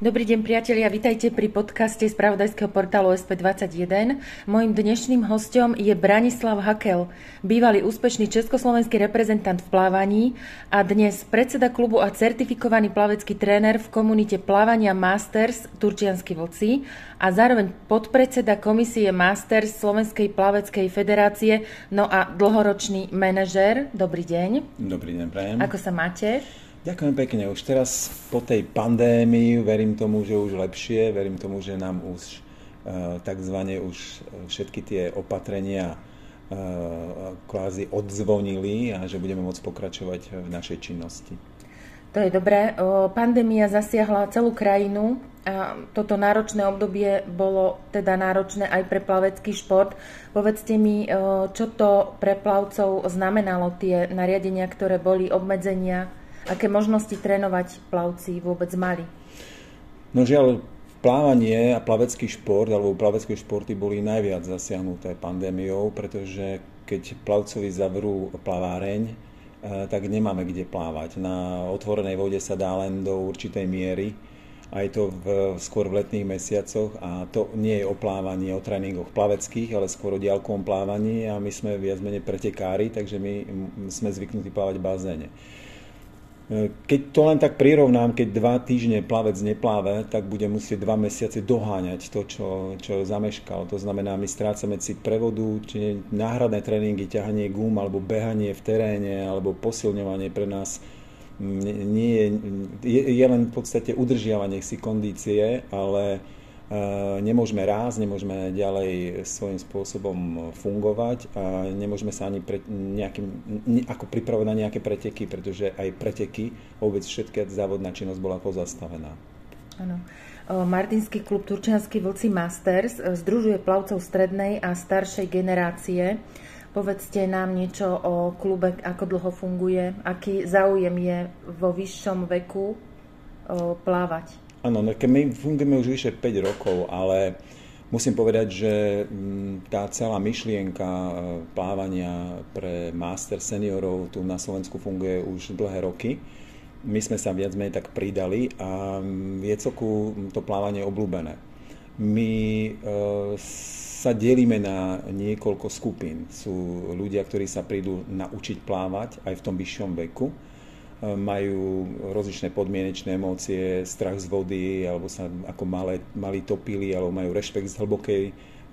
Dobrý deň priatelia, vitajte pri podcaste z pravodajského portálu SP21. Mojím dnešným hostom je Branislav Hakel, bývalý úspešný československý reprezentant v plávaní a dnes predseda klubu a certifikovaný plavecký tréner v komunite plávania Masters Turčiansky vlci a zároveň podpredseda komisie Masters Slovenskej plaveckej federácie, no a dlhoročný manažér. Dobrý deň. Dobrý deň, prajem. Ako sa máte? Ďakujem pekne. Už teraz po tej pandémii verím tomu, že už lepšie, verím tomu, že nám už uh, takzvané už všetky tie opatrenia uh, kvázi odzvonili a že budeme môcť pokračovať v našej činnosti. To je dobré. Pandémia zasiahla celú krajinu a toto náročné obdobie bolo teda náročné aj pre plavecký šport. Povedzte mi, čo to pre plavcov znamenalo, tie nariadenia, ktoré boli, obmedzenia, aké možnosti trénovať plavci vôbec mali? No žiaľ, plávanie a plavecký šport alebo plavecké športy boli najviac zasiahnuté pandémiou, pretože keď plavcovi zavrú plaváreň, eh, tak nemáme kde plávať. Na otvorenej vode sa dá len do určitej miery, aj to v, skôr v letných mesiacoch a to nie je o plávaní, o tréningoch plaveckých, ale skôr o diaľkovom plávaní a my sme viac menej pretekári, takže my sme zvyknutí plávať v bazéne. Keď to len tak prirovnám, keď dva týždne plavec nepláve, tak bude musieť dva mesiace doháňať to, čo, čo zameškal. To znamená, my strácame cit prevodu, či náhradné tréningy, ťahanie gum, alebo behanie v teréne, alebo posilňovanie pre nás nie je, je, je len v podstate udržiavanie si kondície, ale nemôžeme rásť, nemôžeme ďalej svojím spôsobom fungovať a nemôžeme sa ani pre, nejakým, ako pripravovať na nejaké preteky, pretože aj preteky, vôbec všetká závodná činnosť bola pozastavená. Áno. Martinský klub Turčiansky vlci Masters eh, združuje plavcov strednej a staršej generácie. Povedzte nám niečo o klube, ako dlho funguje, aký záujem je vo vyššom veku plávať. Áno, no my fungujeme už vyše 5 rokov, ale musím povedať, že mm, tá celá myšlienka e, plávania pre master seniorov tu na Slovensku funguje už dlhé roky. My sme sa viac menej tak pridali a mm, je celku to plávanie obľúbené. My e, sa delíme na niekoľko skupín. Sú ľudia, ktorí sa prídu naučiť plávať aj v tom vyššom veku majú rozličné podmienečné emócie, strach z vody, alebo sa ako malé, malí topili, alebo majú rešpekt z hlbokej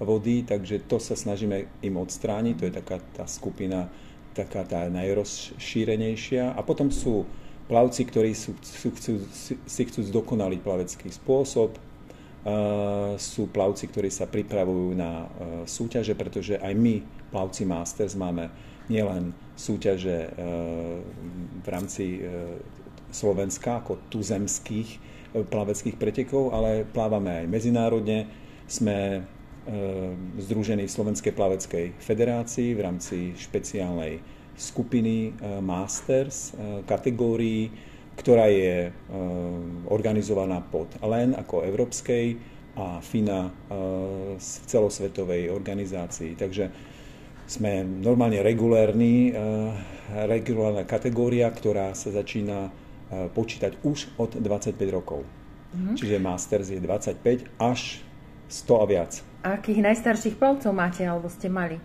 vody, takže to sa snažíme im odstrániť, to je taká tá skupina, taká tá najrozšírenejšia. A potom sú plavci, ktorí sú, sú, chcú, si chcú zdokonaliť plavecký spôsob, Uh, sú plavci, ktorí sa pripravujú na uh, súťaže, pretože aj my, plavci Masters, máme nielen súťaže e, v rámci e, Slovenska ako tuzemských e, plaveckých pretekov, ale plávame aj medzinárodne. Sme združení v Slovenskej plaveckej federácii v rámci špeciálnej skupiny Masters kategórií, ktorá je organizovaná pod LEN ako európskej a FINA v celosvetovej organizácii. Takže sme normálne regulárni, eh, regulárna kategória, ktorá sa začína eh, počítať už od 25 rokov. Mm-hmm. Čiže Masters je 25 až 100 a viac. Akých najstarších plavcov máte alebo ste mali?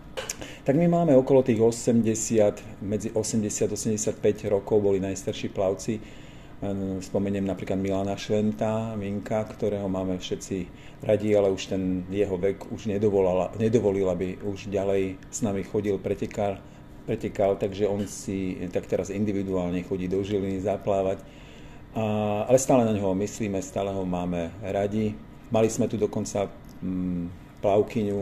Tak my máme okolo tých 80, medzi 80 a 85 rokov boli najstarší plavci Spomeniem napríklad Milana Šventa, Minka, ktorého máme všetci radi, ale už ten jeho vek už nedovolil, aby už ďalej s nami chodil pretekár, pretekal, takže on si tak teraz individuálne chodí do Žiliny zaplávať. A, ale stále na neho myslíme, stále ho máme radi. Mali sme tu dokonca mm, plavkyňu,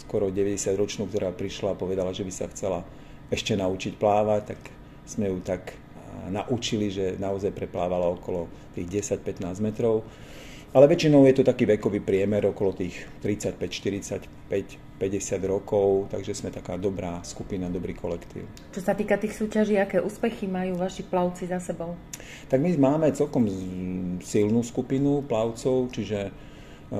skoro 90-ročnú, ktorá prišla a povedala, že by sa chcela ešte naučiť plávať, tak sme ju tak naučili, že naozaj preplávala okolo tých 10-15 metrov. Ale väčšinou je to taký vekový priemer okolo tých 35, 45, 50 rokov, takže sme taká dobrá skupina, dobrý kolektív. Čo sa týka tých súťaží, aké úspechy majú vaši plavci za sebou? Tak my máme celkom silnú skupinu plavcov, čiže e,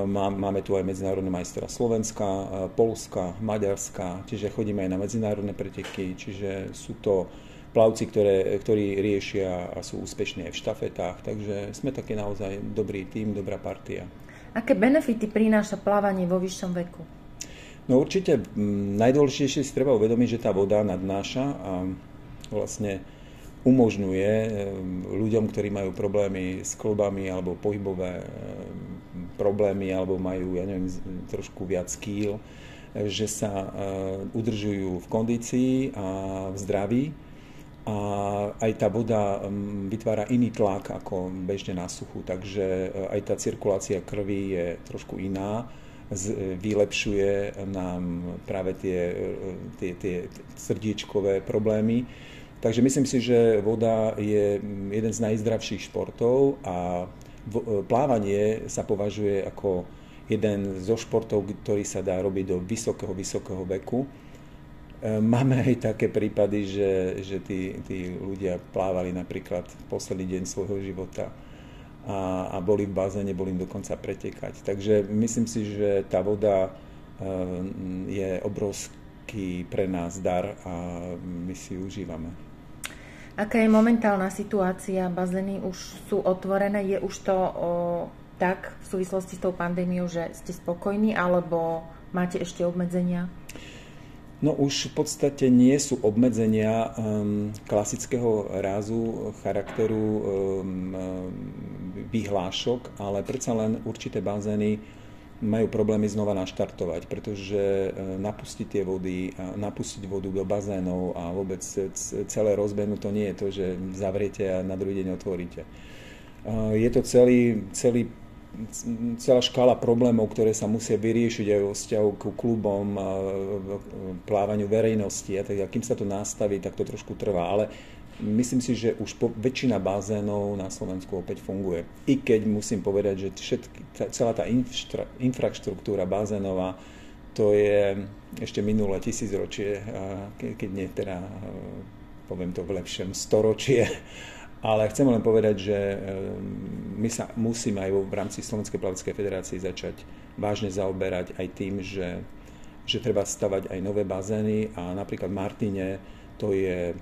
máme tu aj medzinárodné majstra Slovenska, e, Polska, Maďarska, čiže chodíme aj na medzinárodné preteky, čiže sú to plavci, ktoré, ktorí riešia a sú úspešní aj v štafetách, takže sme taký naozaj dobrý tým, dobrá partia. Aké benefity prináša plávanie vo vyššom veku? No určite najdôležitejšie si treba uvedomiť, že tá voda nadnáša a vlastne umožňuje ľuďom, ktorí majú problémy s klbami alebo pohybové problémy alebo majú, ja neviem, trošku viac kýl, že sa udržujú v kondícii a v zdraví a aj tá voda mm, vytvára iný tlak ako bežne na suchu, takže e, aj tá cirkulácia krvi je trošku iná, vylepšuje nám práve tie, e, tie, tie srdiečkové problémy. Takže myslím si, že voda je mm, jeden z najzdravších športov a e, plávanie sa považuje ako jeden zo športov, ktorý sa dá robiť do vysokého, vysokého veku máme aj také prípady, že, že tí, tí ľudia plávali napríklad posledný deň svojho života a, a boli v bazéne, boli im dokonca pretekať. Takže myslím si, že tá voda ehm, je obrovský pre nás dar a my si ju užívame. Aká je momentálna situácia? Bazény už sú otvorené? Je už to o, tak v súvislosti s tou pandémiou, že ste spokojní alebo máte ešte obmedzenia? No už v podstate nie sú obmedzenia um, klasického rázu, charakteru um, vyhlášok, ale predsa len určité bazény majú problémy znova naštartovať, pretože napustiť tie vody, napustiť vodu do bazénov a vôbec celé rozbehnúť to nie je to, že zavriete a na druhý deň otvoríte. Je to celý, celý celá škála problémov, ktoré sa musia vyriešiť aj vo vzťahu k klubom, plávaniu verejnosti a tak, kým sa to nastaví, tak to trošku trvá. Ale myslím si, že už po, väčšina bazénov na Slovensku opäť funguje. I keď musím povedať, že všetky, celá tá infra, infraštruktúra bazénová, to je ešte minulé tisícročie, keď nie teda, poviem to v lepšom, storočie ale chcem len povedať, že ehm, my sa musíme aj v rámci Slovenskej plaveckej federácie začať vážne zaoberať aj tým, že, že treba stavať aj nové bazény a napríklad v Martine to je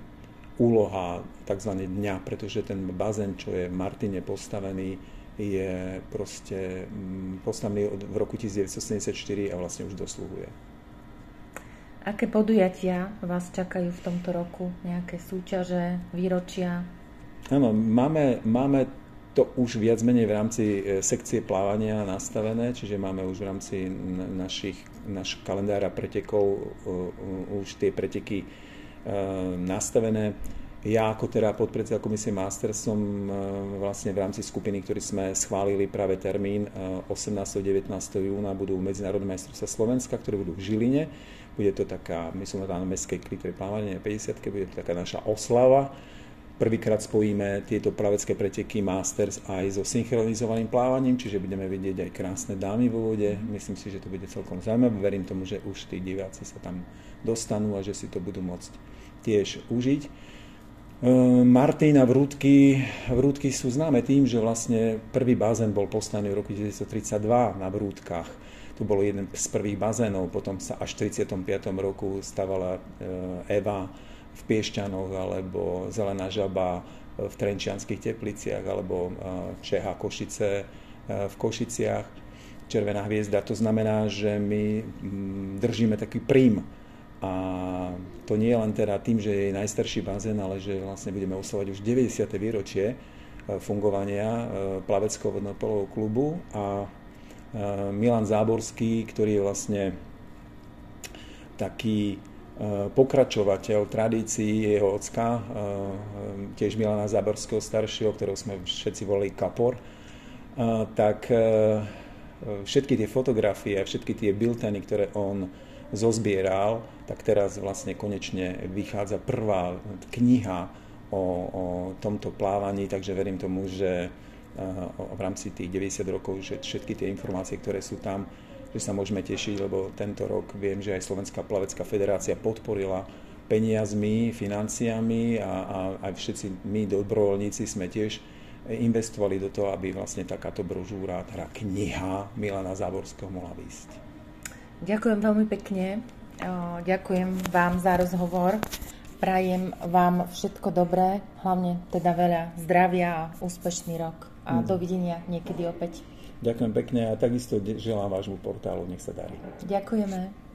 úloha tzv. dňa, pretože ten bazén, čo je v Martine postavený, je proste mm, postavený v roku 1974 a vlastne už dosluhuje. Aké podujatia vás čakajú v tomto roku? Nejaké súťaže, výročia? Áno, máme, máme to už viac menej v rámci e, sekcie plávania nastavené, čiže máme už v rámci našich, naš kalendára pretekov už tie preteky e, nastavené. Ja ako teda podpredseda komisie Master som e, vlastne v rámci skupiny, ktorý sme schválili práve termín 18. 19. júna budú medzinárodné majstrovstvá Slovenska, ktoré budú v Žiline. Bude to taká, myslím, na mestskej klitre plávania 50 bude to taká naša oslava Prvýkrát spojíme tieto plavecké preteky Masters aj so synchronizovaným plávaním, čiže budeme vidieť aj krásne dámy vo vode. Myslím si, že to bude celkom zaujímavé. Verím tomu, že už tí diváci sa tam dostanú a že si to budú môcť tiež užiť. E, Martina Vrútky, Vrútky sú známe tým, že vlastne prvý bazén bol postavený v roku 1932 na Vrútkach. To bolo jeden z prvých bazénov, potom sa až v 35. roku stavala e, Eva v Piešťanoch alebo Zelená žaba v Trenčianských tepliciach alebo Čeha Košice v Košiciach, Červená hviezda. To znamená, že my mm, držíme taký prím a to nie je len teda tým, že je najstarší bazén, ale že vlastne budeme oslovať už 90. výročie fungovania plaveckého vodnopolového klubu a Milan Záborský, ktorý je vlastne taký pokračovateľ tradícií jeho ocka, eh, tiež Milana Záborského staršieho, ktorého sme všetci volili Kapor, eh, tak všetky tie fotografie a všetky tie bilteny, ktoré on zozbieral, tak teraz vlastne konečne vychádza prvá kniha o, o tomto plávaní, takže verím tomu, že v rámci tých 90 rokov, že všetky tie informácie, ktoré sú tam, že sa môžeme tešiť, lebo tento rok viem, že aj Slovenská plavecká federácia podporila peniazmi, financiami a, a aj všetci my dobrovoľníci sme tiež investovali do toho, aby vlastne takáto brožúra, teda kniha Milana Záborského mohla výsť. Ďakujem veľmi pekne. Ďakujem vám za rozhovor Prajem vám všetko dobré, hlavne teda veľa zdravia a úspešný rok. A mm. dovidenia niekedy opäť. Ďakujem pekne a takisto želám vášmu portálu, nech sa darí. Ďakujeme.